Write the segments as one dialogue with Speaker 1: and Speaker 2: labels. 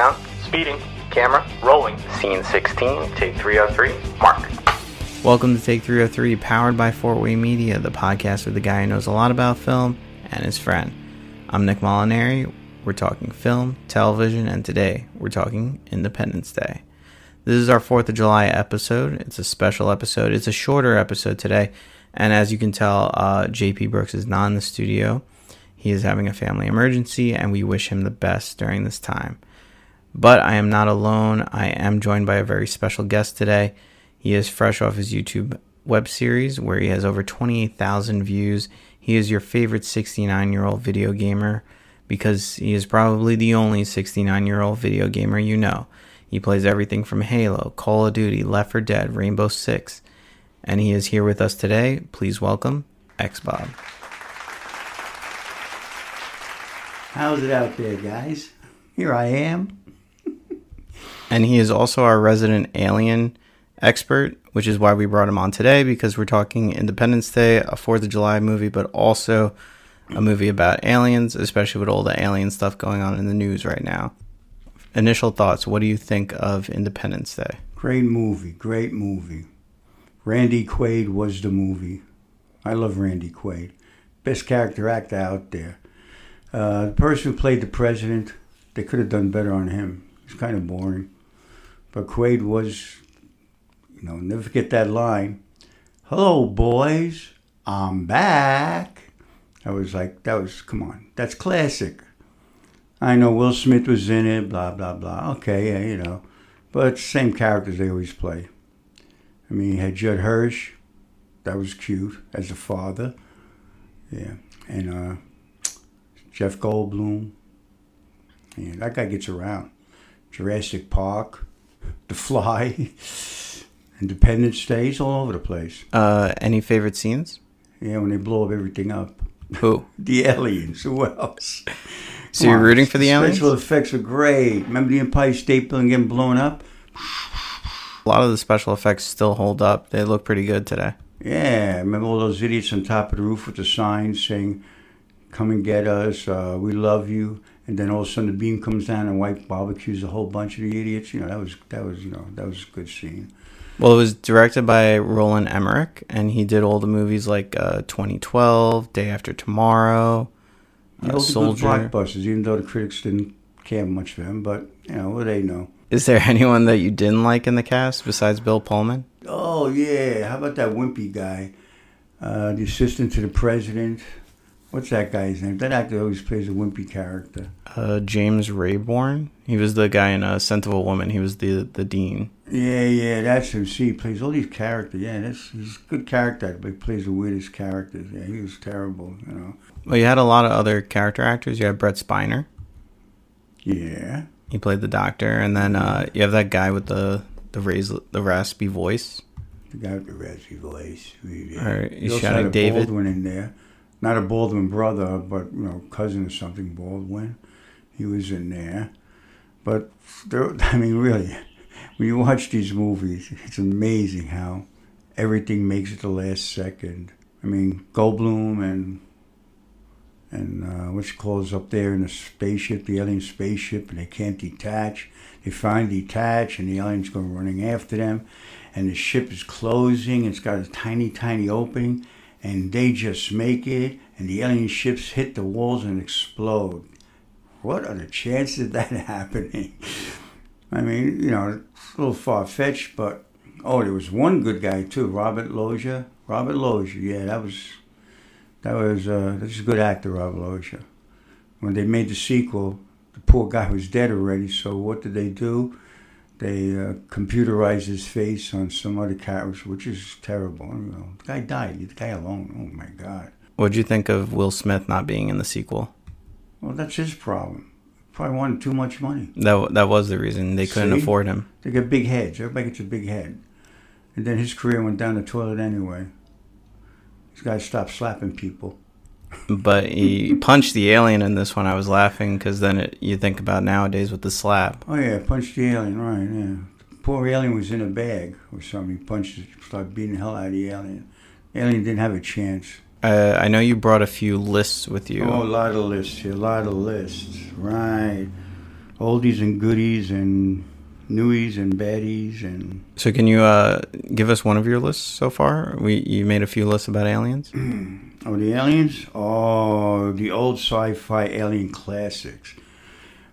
Speaker 1: down. Speeding. Camera. Rolling. Scene 16. Take 303. Mark.
Speaker 2: Welcome to Take 303, powered by Fortway Media, the podcast with the guy who knows a lot about film and his friend. I'm Nick Molinari. We're talking film, television, and today we're talking Independence Day. This is our 4th of July episode. It's a special episode. It's a shorter episode today. And as you can tell, uh, JP Brooks is not in the studio. He is having a family emergency, and we wish him the best during this time. But I am not alone. I am joined by a very special guest today. He is fresh off his YouTube web series where he has over 28,000 views. He is your favorite 69 year old video gamer because he is probably the only 69 year old video gamer you know. He plays everything from Halo, Call of Duty, Left 4 Dead, Rainbow Six, and he is here with us today. Please welcome X Bob.
Speaker 3: How's it out there, guys? Here I am.
Speaker 2: And he is also our resident alien expert, which is why we brought him on today because we're talking Independence Day, a 4th of July movie, but also a movie about aliens, especially with all the alien stuff going on in the news right now. Initial thoughts what do you think of Independence Day?
Speaker 3: Great movie, great movie. Randy Quaid was the movie. I love Randy Quaid. Best character actor out there. Uh, the person who played the president, they could have done better on him. He's kind of boring. But Quaid was, you know, never forget that line. Hello, boys. I'm back. I was like, that was, come on, that's classic. I know Will Smith was in it, blah, blah, blah. Okay, yeah, you know. But same characters they always play. I mean, you had Judd Hirsch. That was cute as a father. Yeah. And uh, Jeff Goldblum. Yeah, that guy gets around. Jurassic Park, The Fly, Independence Day, he's all over the place.
Speaker 2: Uh, any favorite scenes?
Speaker 3: Yeah, when they blow up everything up.
Speaker 2: Who?
Speaker 3: The aliens. Who else?
Speaker 2: So you're rooting for the aliens?
Speaker 3: Special effects were great. Remember the Empire State Building getting blown up?
Speaker 2: A lot of the special effects still hold up. They look pretty good today.
Speaker 3: Yeah, remember all those idiots on top of the roof with the signs saying, "Come and get us, uh, we love you." And then all of a sudden the beam comes down and white barbecues a whole bunch of the idiots. You know that was that was you know that was a good scene.
Speaker 2: Well, it was directed by Roland Emmerich, and he did all the movies like uh, 2012, Day After Tomorrow, uh, Soldier.
Speaker 3: good blockbusters, even though the critics didn't care much for him. But you know what they know.
Speaker 2: Is there anyone that you didn't like in the cast besides Bill Pullman?
Speaker 3: Oh yeah, how about that wimpy guy, uh, the assistant to the president? What's that guy's name? That actor always plays a wimpy character.
Speaker 2: Uh, James Rebhorn. He was the guy in uh, Scent of a Woman. He was the the dean.
Speaker 3: Yeah, yeah, that's him. See, he plays all these characters. Yeah, that's he's a good character, but he plays the weirdest characters. Yeah, he was terrible. You know.
Speaker 2: Well, you had a lot of other character actors. You had Brent Spiner.
Speaker 3: Yeah.
Speaker 2: He played the doctor, and then uh, you have that guy with the the raised, the raspy voice.
Speaker 3: The guy with the raspy voice. Yeah.
Speaker 2: Or
Speaker 3: He
Speaker 2: he's
Speaker 3: also
Speaker 2: shouting David.
Speaker 3: Baldwin in there. Not a Baldwin brother, but you know, cousin or something. Baldwin. He was in there. But there, I mean, really, when you watch these movies, it's amazing how everything makes it the last second. I mean, Goldblum and and uh, what you is up there in the spaceship, the alien spaceship, and they can't detach. They finally detach, and the aliens go running after them, and the ship is closing. It's got a tiny, tiny opening, and they just make it, and the alien ships hit the walls and explode. What are the chances of that happening? I mean, you know, a little far fetched, but oh, there was one good guy too, Robert Loggia. Robert Loggia, yeah, that was that was uh, a good actor, Robert Loggia. When they made the sequel, the poor guy was dead already. So what did they do? They uh, computerized his face on some other character, which is terrible. You know, the guy died. The guy alone. Oh my God.
Speaker 2: What'd you think of Will Smith not being in the sequel?
Speaker 3: Well, that's his problem. Probably wanted too much money.
Speaker 2: That that was the reason they couldn't
Speaker 3: See?
Speaker 2: afford him.
Speaker 3: They got big heads. Everybody gets a big head. And then his career went down the toilet anyway. This guy stopped slapping people.
Speaker 2: But he punched the alien in this one. I was laughing because then it, you think about nowadays with the slap.
Speaker 3: Oh yeah, punched the alien, right? Yeah. Poor alien was in a bag or something. He punched it, started beating the hell out of the alien. alien didn't have a chance.
Speaker 2: Uh, I know you brought a few lists with you.
Speaker 3: Oh, a lot of lists a lot of lists. Right. oldies and goodies and newies and baddies and
Speaker 2: So can you uh, give us one of your lists so far? We you made a few lists about aliens.
Speaker 3: oh the aliens? Oh the old sci-fi alien classics.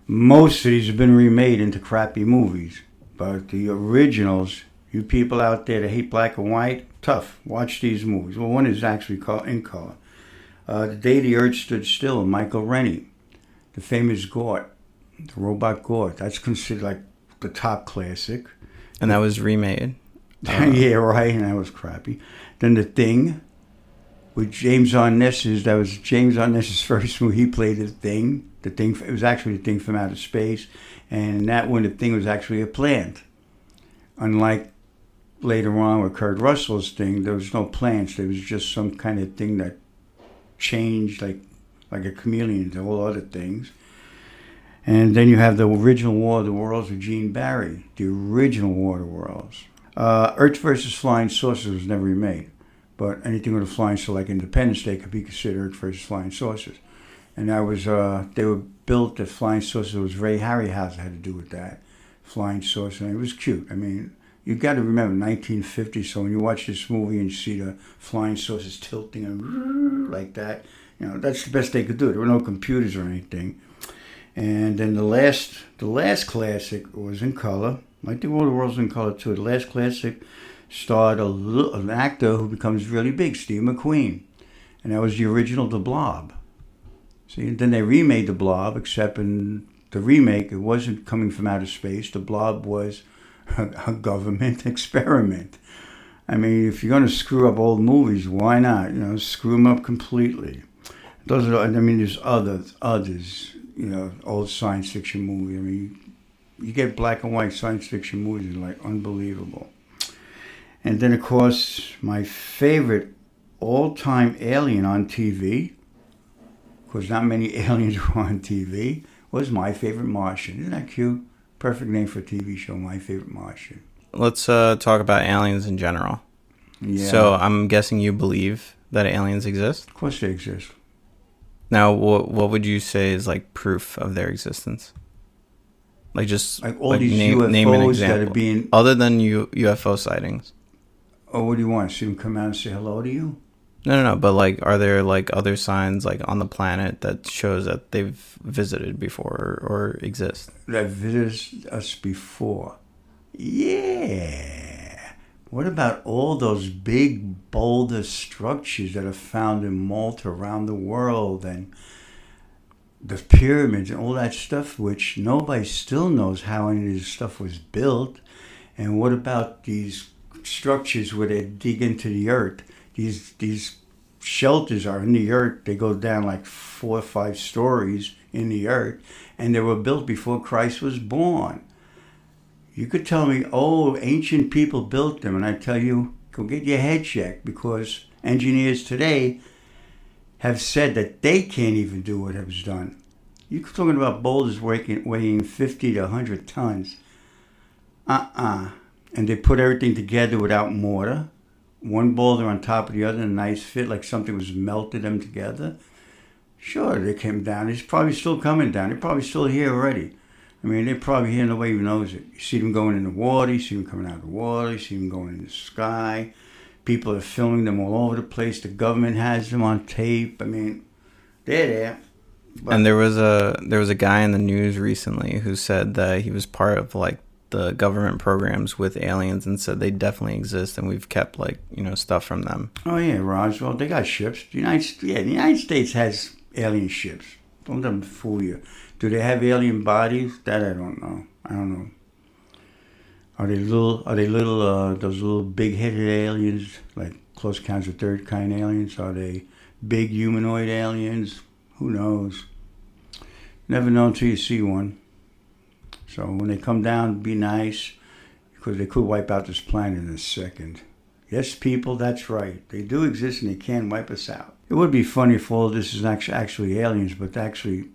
Speaker 3: Most of these have been remade into crappy movies but the originals you people out there that hate black and white tough. Watch these movies. Well one is actually called in color. Uh, the day the earth stood still michael rennie. The famous gort the robot gort. That's considered like the top classic
Speaker 2: And that was remade.
Speaker 3: yeah, right. And that was crappy. Then the Thing, with James Arness's. That was James Arness's first movie. He played the Thing. The Thing. It was actually the Thing from outer space, and that one, the Thing was actually a plant. Unlike later on with Kurt Russell's Thing, there was no plants. There was just some kind of thing that changed, like like a chameleon to all other things. And then you have the original War of the Worlds with Gene Barry, the original War of the Worlds. Uh, Earth versus Flying Saucers was never remade, but anything with a flying saucer like Independence Day could be considered Earth versus Flying Saucers. And that was, uh, they were built, the flying saucer was Ray Harryhausen had to do with that. Flying saucer, and it was cute. I mean, you got to remember 1950, so when you watch this movie and you see the flying saucers tilting and like that, you know, that's the best they could do. There were no computers or anything. And then the last, the last classic was in color. I think all the world's in color too. The last classic starred a, an actor who becomes really big, Steve McQueen, and that was the original The Blob. See, and then they remade The Blob, except in the remake, it wasn't coming from outer space. The Blob was a, a government experiment. I mean, if you're going to screw up old movies, why not? You know, screw them up completely. Those are, I mean, there's others, others, you know, old science fiction movie. I mean, you get black and white science fiction movies, like unbelievable. And then, of course, my favorite all time alien on TV, because not many aliens were on TV, was My Favorite Martian. Isn't that cute? Perfect name for a TV show, My Favorite Martian.
Speaker 2: Let's uh, talk about aliens in general.
Speaker 3: Yeah.
Speaker 2: So I'm guessing you believe that aliens exist.
Speaker 3: of course they exist.
Speaker 2: Now, what what would you say is like proof of their existence? Like just
Speaker 3: Like all these
Speaker 2: name,
Speaker 3: UFOs
Speaker 2: name an
Speaker 3: that
Speaker 2: example.
Speaker 3: are being.
Speaker 2: other than U, UFO sightings.
Speaker 3: Oh, what do you want? See them come out and say hello to you?
Speaker 2: No, no, no. But like, are there like other signs like on the planet that shows that they've visited before or, or exist?
Speaker 3: that visited us before. Yeah. What about all those big boulder structures that are found in Malta around the world and the pyramids and all that stuff, which nobody still knows how any of this stuff was built? And what about these structures where they dig into the earth? These these shelters are in the earth. They go down like four or five stories in the earth, and they were built before Christ was born. You could tell me, oh, ancient people built them, and I tell you, go get your head checked because engineers today have said that they can't even do what was done. You're talking about boulders weighing, weighing 50 to 100 tons. Uh-uh. And they put everything together without mortar. One boulder on top of the other a nice fit, like something was melted them together. Sure, they came down. It's probably still coming down. They're probably still here already. I mean, they're probably here, nobody even knows it. You see them going in the water, you see them coming out of the water, you see them going in the sky. People are filming them all over the place. The government has them on tape. I mean, they're there. But-
Speaker 2: and there was a there was a guy in the news recently who said that he was part of like the government programs with aliens and said they definitely exist and we've kept like you know stuff from them.
Speaker 3: Oh yeah, Roswell. They got ships. The United, yeah, the United States has alien ships. Don't let them fool you. Do they have alien bodies? That I don't know. I don't know. Are they little? Are they little? Uh, those little big-headed aliens, like close encounters of third kind aliens? Are they big humanoid aliens? Who knows? Never know until you see one. So when they come down, be nice, because they could wipe out this planet in a second. Yes, people, that's right. They do exist and they can wipe us out. It would be funny if all this is actually aliens, but actually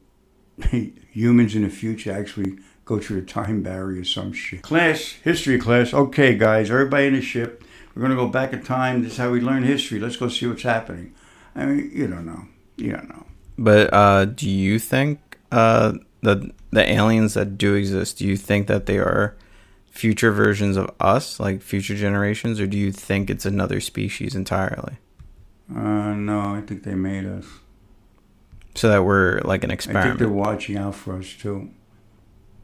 Speaker 3: humans in the future actually go through the time barrier or some shit. Class, history class. Okay, guys, everybody in the ship. We're going to go back in time. This is how we learn history. Let's go see what's happening. I mean, you don't know. You don't know.
Speaker 2: But uh, do you think uh, the the aliens that do exist, do you think that they are future versions of us, like future generations, or do you think it's another species entirely?
Speaker 3: Uh, no, I think they made us.
Speaker 2: So that we're like an experiment.
Speaker 3: I think they're watching out for us too.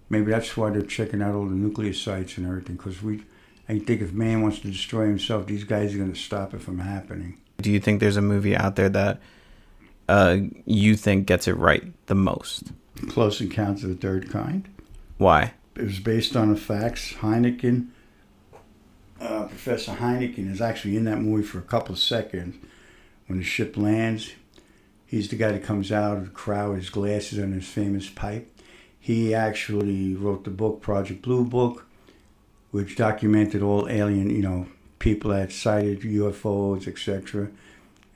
Speaker 3: Maybe that's why they're checking out all the nuclear sites and everything. Because we, I think if man wants to destroy himself, these guys are going to stop it from happening.
Speaker 2: Do you think there's a movie out there that uh, you think gets it right the most?
Speaker 3: Close Encounters of the Third Kind.
Speaker 2: Why?
Speaker 3: It was based on the facts. Hynek, uh, Professor Hynek is actually in that movie for a couple of seconds. When the ship lands, he's the guy that comes out of the crowd with his glasses and his famous pipe. He actually wrote the book Project Blue Book, which documented all alien, you know, people that sighted UFOs, etc.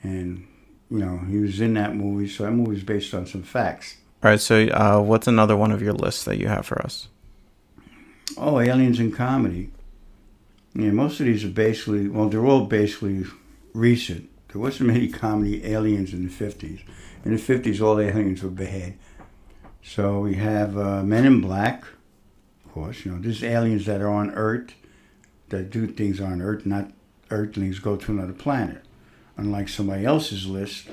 Speaker 3: And you know, he was in that movie, so that movie is based on some facts.
Speaker 2: All right. So, uh, what's another one of your lists that you have for us?
Speaker 3: Oh, aliens in comedy. Yeah, most of these are basically, well, they're all basically recent. There wasn't many comedy aliens in the 50s. In the 50s, all the aliens were bad. So we have uh, Men in Black, of course. You know, these aliens that are on Earth that do things on Earth, not Earthlings go to another planet. Unlike somebody else's list,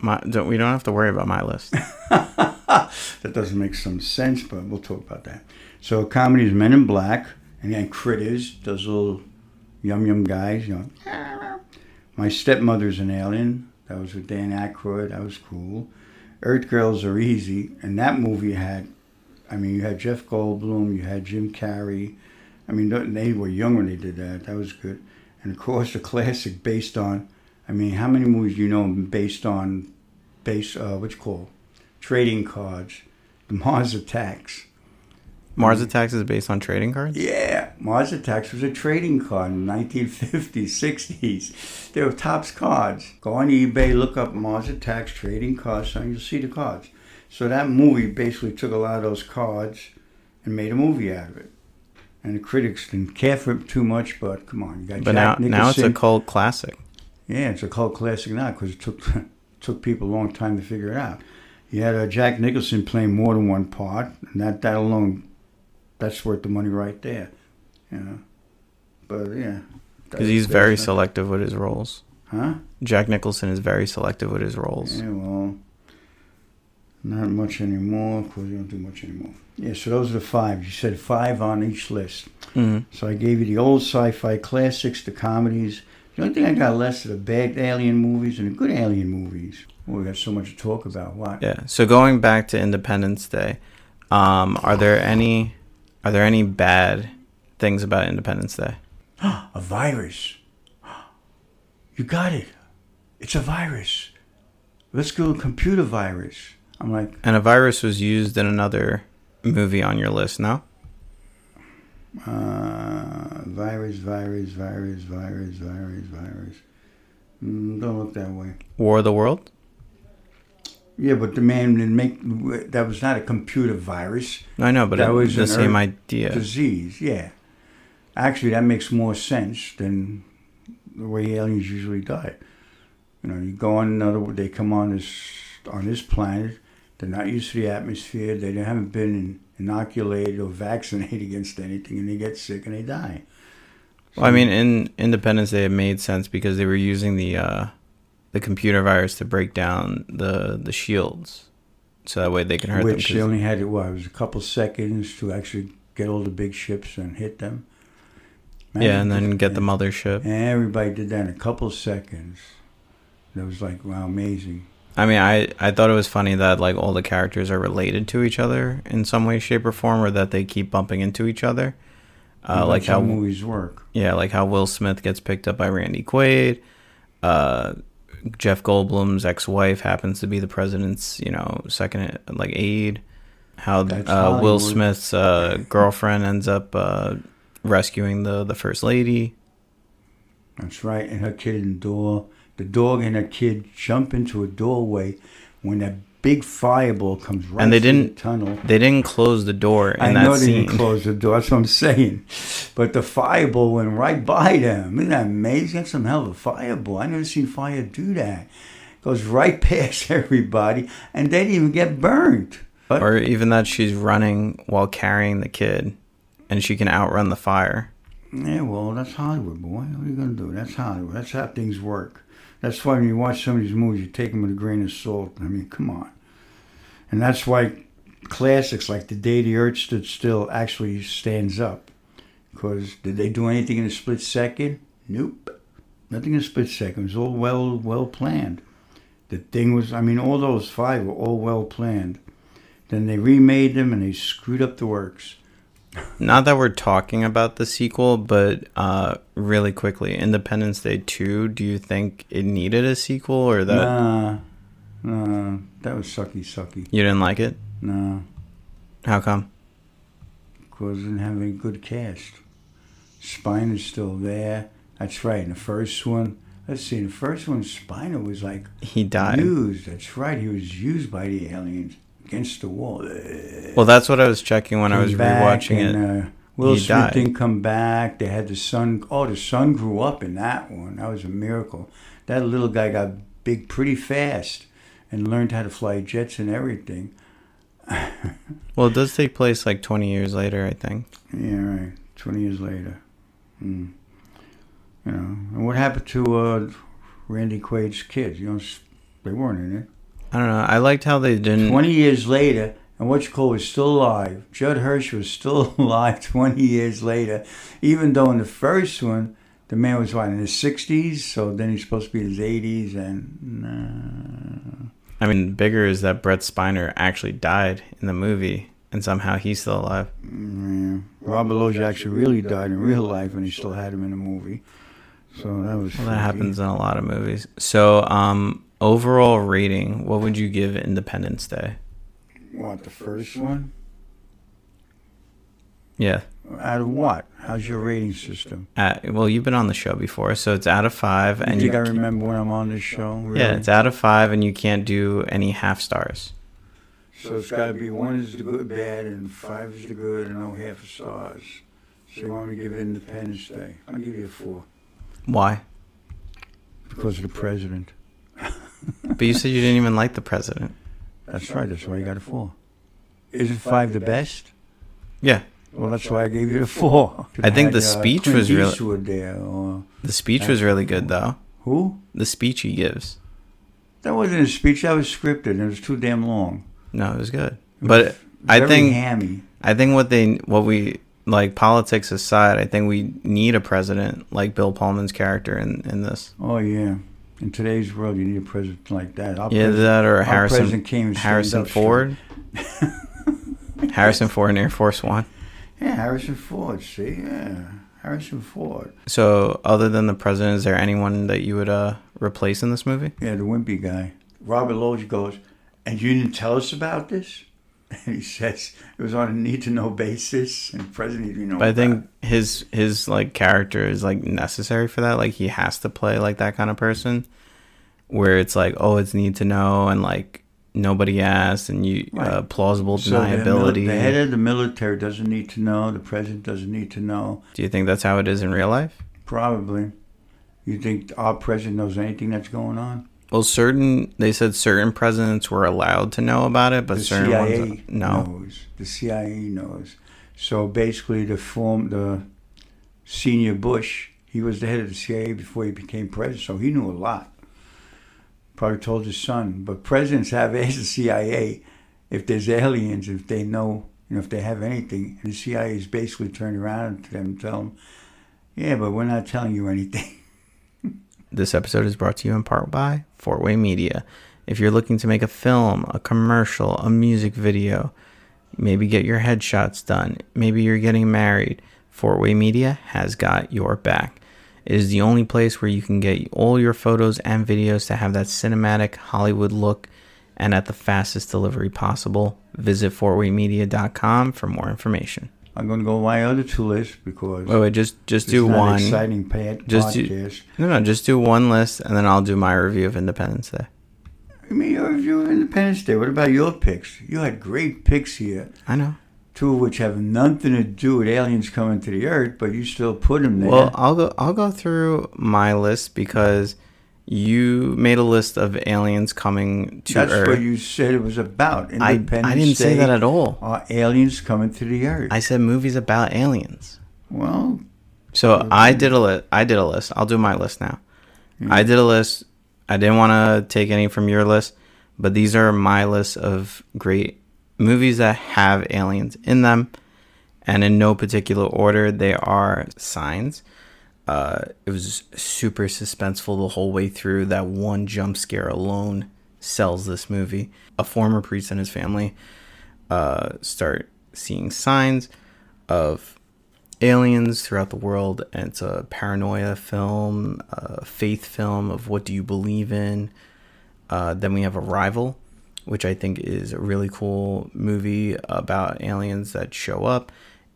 Speaker 2: My, don't, we don't have to worry about my list.
Speaker 3: that doesn't make some sense, but we'll talk about that. So comedy is Men in Black, and then Critters, those little yum yum guys, you know. My stepmother's an alien. That was with Dan Aykroyd. That was cool. Earth Girls Are Easy, and that movie had, I mean, you had Jeff Goldblum, you had Jim Carrey. I mean, they were young when they did that. That was good. And of course, the classic based on, I mean, how many movies do you know based on, base, uh, you call, trading cards, the Mars Attacks.
Speaker 2: Mars Attacks is based on trading cards.
Speaker 3: Yeah, Mars Attacks was a trading card in 1950s, 60s. They were Topps cards. Go on eBay, look up Mars Attacks trading cards, and you'll see the cards. So that movie basically took a lot of those cards and made a movie out of it. And the critics didn't care for it too much, but come on, you got
Speaker 2: But
Speaker 3: Jack
Speaker 2: now, now it's a cult classic.
Speaker 3: Yeah, it's a cult classic now because it took took people a long time to figure it out. You had uh, Jack Nicholson playing more than one part, and that that alone, that's worth the money right there. You know, but yeah,
Speaker 2: Because he's very selective with his roles.
Speaker 3: Huh?
Speaker 2: Jack Nicholson is very selective with his roles.
Speaker 3: Yeah, well, not much anymore. Of course, you don't do much anymore. Yeah, so those are the five. You said five on each list.
Speaker 2: hmm
Speaker 3: So I gave you the old sci-fi classics, the comedies. The only thing I got less are the bad alien movies and the good alien movies. Well, we got so much to talk about. What?
Speaker 2: Yeah. So going back to Independence Day, um, are there any are there any bad things about Independence Day?
Speaker 3: A virus. You got it. It's a virus. Let's go a computer virus. I'm like,
Speaker 2: And a virus was used in another movie on your list. No.
Speaker 3: uh, virus, virus, virus, virus, virus, virus. Mm, don't look that way.
Speaker 2: War of the World.
Speaker 3: Yeah, but the man didn't make. That was not a computer virus.
Speaker 2: I know, but
Speaker 3: That
Speaker 2: it,
Speaker 3: was
Speaker 2: the same idea.
Speaker 3: Disease. Yeah. Actually, that makes more sense than the way aliens usually die. You know, you go on another. They come on this on this planet. They're not used to the atmosphere. They haven't been inoculated or vaccinated against anything, and they get sick and they die.
Speaker 2: Well, I mean, in Independence Day, it made sense because they were using the uh, the computer virus to break down the the shields, so that way they can hurt
Speaker 3: which
Speaker 2: them.
Speaker 3: they
Speaker 2: 'cause-
Speaker 3: only had it what it was a couple seconds to actually get all the big ships and hit them.
Speaker 2: yeah, and then get the mothership.
Speaker 3: And everybody did that in a couple seconds. That was like wow, amazing.
Speaker 2: I mean, I I thought it was funny that like all the characters are related to each other in some way, shape, or form, or that they keep bumping into each other. Uh, like
Speaker 3: how
Speaker 2: how
Speaker 3: movies work.
Speaker 2: yeah, like how Will Smith gets picked up by Randy Quaid. Uh, Jeff Goldblum's ex-wife happens to be the president's, you know, second like aide. How uh, Will Smith's uh, girlfriend ends up uh, rescuing the the first lady.
Speaker 3: That's right. And her kid in the door. The dog and her kid jump into a doorway when that big fireball comes right
Speaker 2: And they didn't-
Speaker 3: the tunnel.
Speaker 2: They didn't close the door in
Speaker 3: I
Speaker 2: that
Speaker 3: know they
Speaker 2: scene.
Speaker 3: didn't close the door. That's what I'm saying. But the fireball went right by them. Isn't that amazing? That's some hell of a fireball. I never seen fire do that. Goes right past everybody, and they didn't even get burnt. But-
Speaker 2: or even that she's running while carrying the kid, and she can outrun the fire.
Speaker 3: Yeah, well, that's Hollywood, boy. What are you gonna do? That's Hollywood. That's how things work. That's why when you watch some of these movies, you take them with a grain of salt. I mean, come on. And that's why classics like The Day the Earth Stood Still actually stands up. Because did they do anything in a split second? Nope. Nothing in a split second. It was all well well planned. The thing was, I mean, all those five were all well planned. Then they remade them and they screwed up the works.
Speaker 2: Not that we're talking about the sequel, but uh, really quickly, Independence Day 2, do you think it needed a sequel or that
Speaker 3: Nah, nah, that was sucky, sucky.
Speaker 2: you didn't like it?
Speaker 3: Nah,
Speaker 2: How come?
Speaker 3: because it didn't have a good cast. Spiner's still there. That's right. In the first one, let's see, in the first one, Spiner was like
Speaker 2: He died.
Speaker 3: used. That's right. He was used by the aliens against the wall.
Speaker 2: Well, that's what I was checking when I was rewatching it.
Speaker 3: and, Uh, Will
Speaker 2: He
Speaker 3: Smith
Speaker 2: died.
Speaker 3: didn't come back. They had the son. Oh, the son grew up in that one. That was a miracle. That little guy got big pretty fast and learned how to fly jets and everything.
Speaker 2: Well, it does take place like 20 years later, I think.
Speaker 3: Yeah, right. Twenty years later. Mm. You know, and what happened to uh, Randy Quaid's kids? You know, they weren't in it.
Speaker 2: I don't know. I liked how they didn't.
Speaker 3: Twenty years later, and what you call was still alive. Judd Hirsch was still alive twenty years later, even though in the first one the man was what in his sixties, so then he's supposed to be in his eighties, and nah.
Speaker 2: I mean, bigger is that Brent Spiner actually died in the movie, and somehow he's still alive.
Speaker 3: Yeah. Robert Loggia actually really died in real life, and he still had him in the movie. So that was.
Speaker 2: Well, that happens in a lot of movies. So, um, overall rating, what would you give Independence Day?
Speaker 3: What the first one?
Speaker 2: Yeah.
Speaker 3: Out of what? How's your rating system?
Speaker 2: Well, you've been on the show before, so it's out of five,
Speaker 3: You
Speaker 2: and
Speaker 3: think
Speaker 2: you,
Speaker 3: to remember when I'm on this show? Really?
Speaker 2: yeah, it's out of five, and you can't do any half stars.
Speaker 3: So it's got to be one is the good, bad, and five is the good, and no half stars. So you want me to give it Independence Day? I'll give you a four
Speaker 2: Why?
Speaker 3: because of the president.
Speaker 2: But you said you didn't even like the president.
Speaker 3: That's right. That's why you got a four. Isn't five the best?
Speaker 2: Yeah,
Speaker 3: Well, that's why I gave you a four.
Speaker 2: I think the
Speaker 3: Had, uh,
Speaker 2: speech
Speaker 3: Clint
Speaker 2: was really-
Speaker 3: there,
Speaker 2: the speech was really good, though.
Speaker 3: who?
Speaker 2: The speech he gives.
Speaker 3: That wasn't a speech. That was scripted. It was too damn long.
Speaker 2: No, it was good.
Speaker 3: It
Speaker 2: But
Speaker 3: was
Speaker 2: I
Speaker 3: very
Speaker 2: think
Speaker 3: hammy.
Speaker 2: I think what they what we like politics aside, I think we need a president like Bill Pullman's character in in this.
Speaker 3: Oh yeah. In today's world, you need a president like that. Our
Speaker 2: Yeah, that or Harrison Harrison Ford. Harrison Ford in Air Force One.
Speaker 3: Yeah, Harrison Ford. See, yeah, Harrison Ford.
Speaker 2: So, other than the president, is there anyone that you would uh replace in this movie?
Speaker 3: Yeah, the wimpy guy. Robert Loggia goes, and you didn't tell us about this. He says it was on a need to know basis, and President, you know.
Speaker 2: But I think his his like character is like necessary for that. Like he has to play like that kind of person, where it's like, oh, it's need to know, and like nobody asked, and you uh, plausible
Speaker 3: So the, mili-
Speaker 2: deniability.
Speaker 3: the head of the military doesn't need to know. The president doesn't need to know.
Speaker 2: Do you think that's how it is in real life?
Speaker 3: Probably. You think our president knows anything that's going on?
Speaker 2: Well, certain they said certain presidents were allowed to know about it, but
Speaker 3: the
Speaker 2: certain
Speaker 3: CIA
Speaker 2: ones no.
Speaker 3: knows. The CIA knows. So basically, the form the senior Bush, he was the head of the CIA before he became president, so he knew a lot. Probably told his son. But presidents have asked the CIA if there's aliens, if they know, you know, if they have anything. And the CIA is basically turned around to them and tell them, "Yeah, but we're not telling you anything."
Speaker 2: This episode is brought to you in part by Fortway Media. If you're looking to make a film, a commercial, a music video, maybe get your headshots done, maybe you're getting married, Fortway Media has got your back. It is the only place where you can get all your photos and videos to have that cinematic Hollywood look and at the fastest delivery possible. Visit fortwaymedia.com for more information.
Speaker 3: I'm going to go my other two lists because
Speaker 2: Wait, wait, just just do one.
Speaker 3: exciting pad-
Speaker 2: Just do-
Speaker 3: podcast.
Speaker 2: No, no, just do one list and then I'll do my review of Independence Day.
Speaker 3: I mean, your review of Independence Day. What about your picks? You had great picks here,
Speaker 2: I know.
Speaker 3: two of which have nothing to do with aliens coming to the Earth, but you still put them there.
Speaker 2: Well, I'll go. I'll go through my list because You made a list of aliens coming to
Speaker 3: That's
Speaker 2: Earth.
Speaker 3: what you said it was about.
Speaker 2: I,
Speaker 3: Independence
Speaker 2: I didn't say that at all.
Speaker 3: Are aliens coming to the Earth?
Speaker 2: I said movies about aliens.
Speaker 3: well,
Speaker 2: So I did a list. I did a list. I'll do my list now. I did a list. I didn't want to take any from your list, but these are my list of great movies that have aliens in them, and in no particular order. They are Signs. Uh, it was super suspenseful the whole way through. That one jump scare alone sells this movie. A former priest and his family uh, start seeing signs of aliens throughout the world and it's a paranoia film a faith film of what do you believe in uh, then we have arrival which i think is a really cool movie about aliens that show up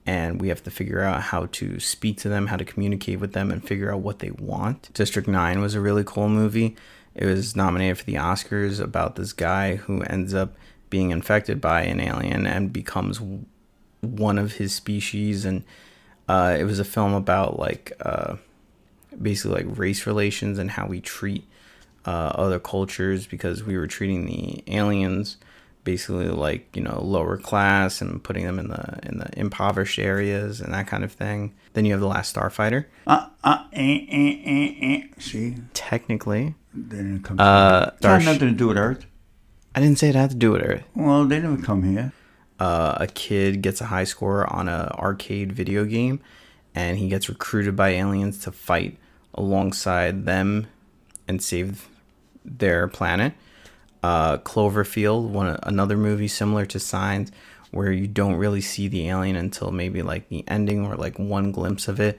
Speaker 2: and we have to figure out how to speak to them how to communicate with them and figure out what they want. District 9 was a really cool movie. It was nominated for the oscars about this guy who ends up being infected by an alien and becomes one of his species. And uh, it was a film about like uh, basically like race relations and how we treat uh, other cultures because we were treating the aliens basically like you know lower class and putting them in the in the impoverished areas and that kind of thing. Then you have the Last Starfighter.
Speaker 3: uh, uh, eh, eh, eh, eh. See,
Speaker 2: Technically,
Speaker 3: then it comes.
Speaker 2: uh,
Speaker 3: it had nothing to do with Earth.
Speaker 2: I didn't say it had to do with Earth.
Speaker 3: Well, they never come here.
Speaker 2: uh, a kid gets a high score on a arcade video game and he gets recruited by aliens to fight alongside them and save their planet uh, cloverfield one another movie similar to signs where you don't really see the alien until maybe like the ending or like one glimpse of it.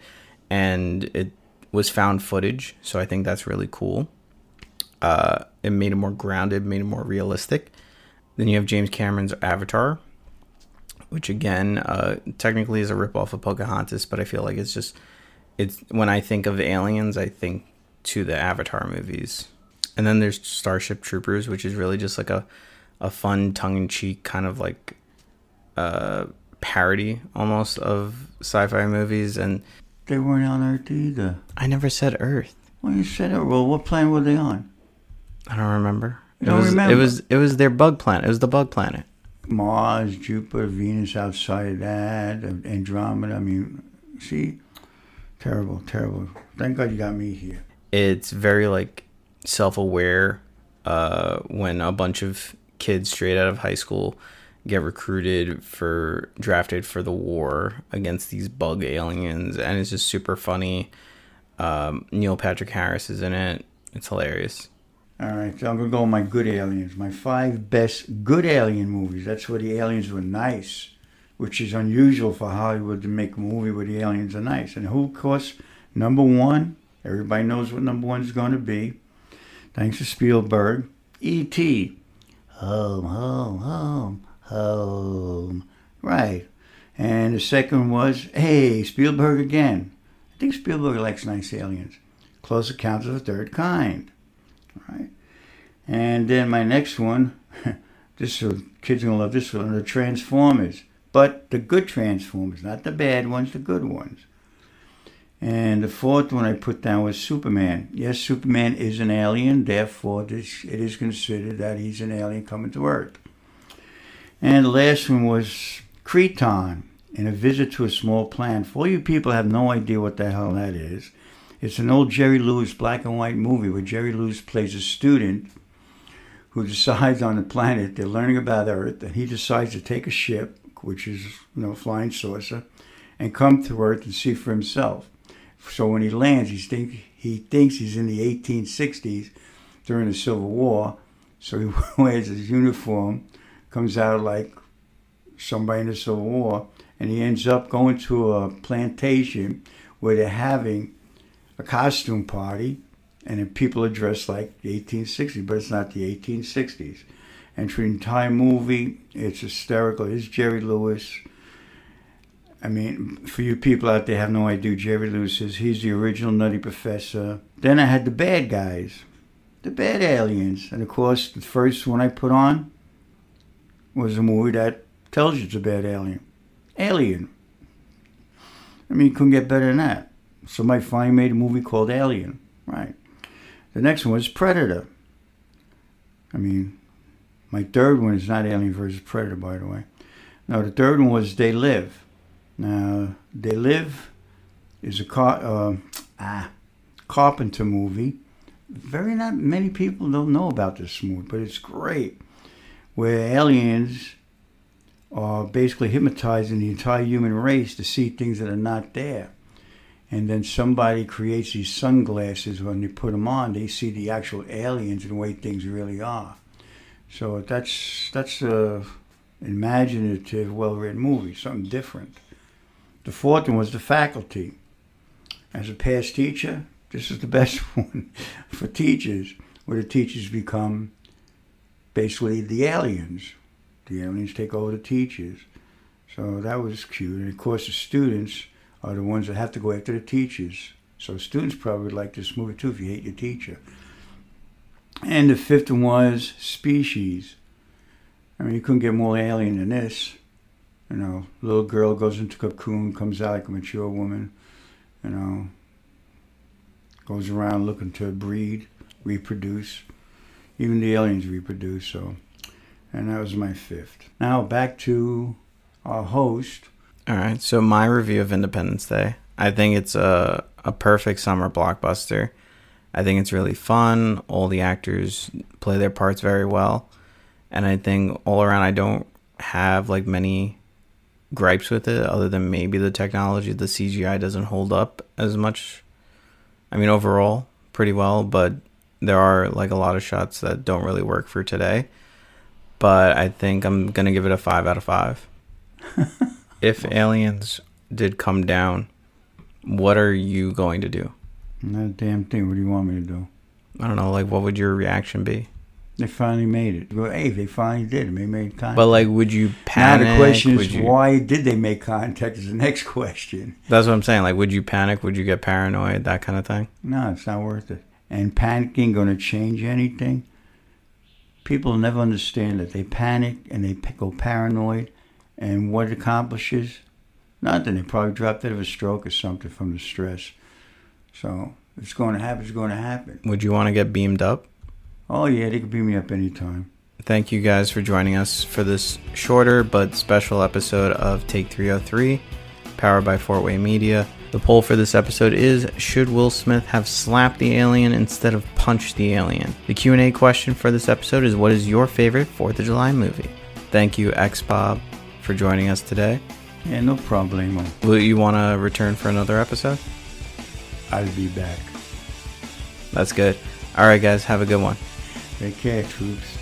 Speaker 2: And it was found footage so i think that's really cool. Uh, it made it more grounded made it more realistic. Then you have james cameron's avatar which again uh, technically is a ripoff of Pocahontas, but I feel like it's just it's when I think of aliens, I think to the Avatar movies. And then there's Starship Troopers, which is really just like a a fun tongue in cheek kind of like uh, parody almost of sci-fi movies. And
Speaker 3: They weren't on Earth either.
Speaker 2: I never said Earth.
Speaker 3: Well, you said it. Well, what planet were they on?
Speaker 2: I don't remember.
Speaker 3: You
Speaker 2: it
Speaker 3: don't
Speaker 2: was
Speaker 3: remember?
Speaker 2: it was it was their bug planet. It was the bug planet.
Speaker 3: Mars, Jupiter, Venus outside of that, Andromeda. I mean, see, terrible, terrible. Thank God you got me here.
Speaker 2: it's very like self-aware uh, when a bunch of kids straight out of high school get recruited for drafted for the war against these bug aliens and it's just super funny um, neil patrick harris is in it it's hilarious
Speaker 3: All right, so I'm gonna go with my good aliens. My five best good alien movies. That's where the aliens were nice, which is unusual for Hollywood to make a movie where the aliens are nice. And who, of course, number one. Everybody knows what number one is going to be. Thanks to Spielberg. E.T. Home, home, home, home. Right. And the second was, hey, Spielberg again. I think Spielberg likes nice aliens. Close Encounters of the Third Kind. Right. And then my next one, this is, kids are gonna love this one, the Transformers. But the good Transformers, not the bad ones, the good ones. And the fourth one I put down was Superman. Yes, Superman is an alien, therefore this, it is considered that he's an alien coming to Earth. And the last one was Kreton, in a visit to a small planet. For all you people have no idea what the hell that is, it's an old Jerry Lewis black and white movie where Jerry Lewis plays a student who decides on the planet they're learning about Earth, and he decides to take a ship, which is you know flying saucer, and come to Earth and see for himself. So when he lands, he think he thinks he's in the 1860s during the Civil War. So he wears his uniform, comes out like somebody in the Civil War, and he ends up going to a plantation where they're having a costume party, and then people are dressed like the 1860s, but it's not the 1860s. And for the entire movie, it's hysterical. It's Jerry Lewis. I mean, for you people out there have no idea Jerry Lewis is. He's the original Nutty Professor. Then I had the bad guys, the bad aliens. And of course, the first one I put on was a movie that tells you it's a bad alien. Alien. I mean, you couldn't get better than that. Somebody finally made a movie called Alien. Right. The next one was Predator. I mean, my third one is not Alien versus Predator, by the way. No, the third one was They Live. Now, They Live is a car, uh, ah, Carpenter movie. Very not many people don't know about this movie, but it's great. Where aliens are basically hypnotizing the entire human race to see things that are not there. And then somebody creates these sunglasses. When they put them on, they see the actual aliens and the way things really are. So that's that's a imaginative, well-written movie, something different. The fourth one was The Faculty. As a past teacher, this is the best one for teachers, where the teachers become basically the aliens. The aliens take over the teachers. So that was cute. And of course, the students are the ones that have to go after the teachers. So students probably would like this movie too if you hate your teacher. And the fifth one was Species. I mean, you couldn't get more alien than this. You know, little girl goes into cocoon, comes out like a mature woman. You know, goes around looking to breed, reproduce. Even the aliens reproduce. So, and that was my fifth. Now back to our host.
Speaker 2: All right. So my review of Independence Day. I think it's a a perfect summer blockbuster. I think it's really fun. All the actors play their parts very well. And I think all around I don't have like many gripes with it other than maybe the technology the CGI doesn't hold up as much. I mean overall pretty well, but there are like a lot of shots that don't really work for today. But I think I'm going to give it a 5 out of 5. if aliens did come down, what are you going to do?
Speaker 3: Not a damn thing. What do you want me to do?
Speaker 2: I don't know, like what would your reaction be?
Speaker 3: They finally made it. Well, hey, they finally did. They made contact.
Speaker 2: But like, would you panic?
Speaker 3: now the question
Speaker 2: Would
Speaker 3: is,
Speaker 2: you-
Speaker 3: why did they make contact? Is the next question.
Speaker 2: That's what I'm saying. Like, would you panic? Would you get paranoid? That kind of thing.
Speaker 3: No, it's not worth it. And panicking going to change anything? People never understand that they panic and they go paranoid, and what it accomplishes? Nothing. They probably dropped dead of a stroke or something from the stress. So it's going to happen. It's going to happen.
Speaker 2: Would you want to get beamed up?
Speaker 3: Oh yeah, they could beam me up anytime.
Speaker 2: Thank you guys for joining us for this shorter but special episode of Take 303, powered by Fortway Media. The poll for this episode is should Will Smith have slapped the alien instead of punched the alien? The Q&A question for this episode is what is your favorite 4th of July movie? Thank you X Bob for joining us today.
Speaker 3: Yeah, no problemo.
Speaker 2: Will you want to return for another episode?
Speaker 3: I'll be back.
Speaker 2: That's good. All right guys, have a good one.
Speaker 3: Take care, troops.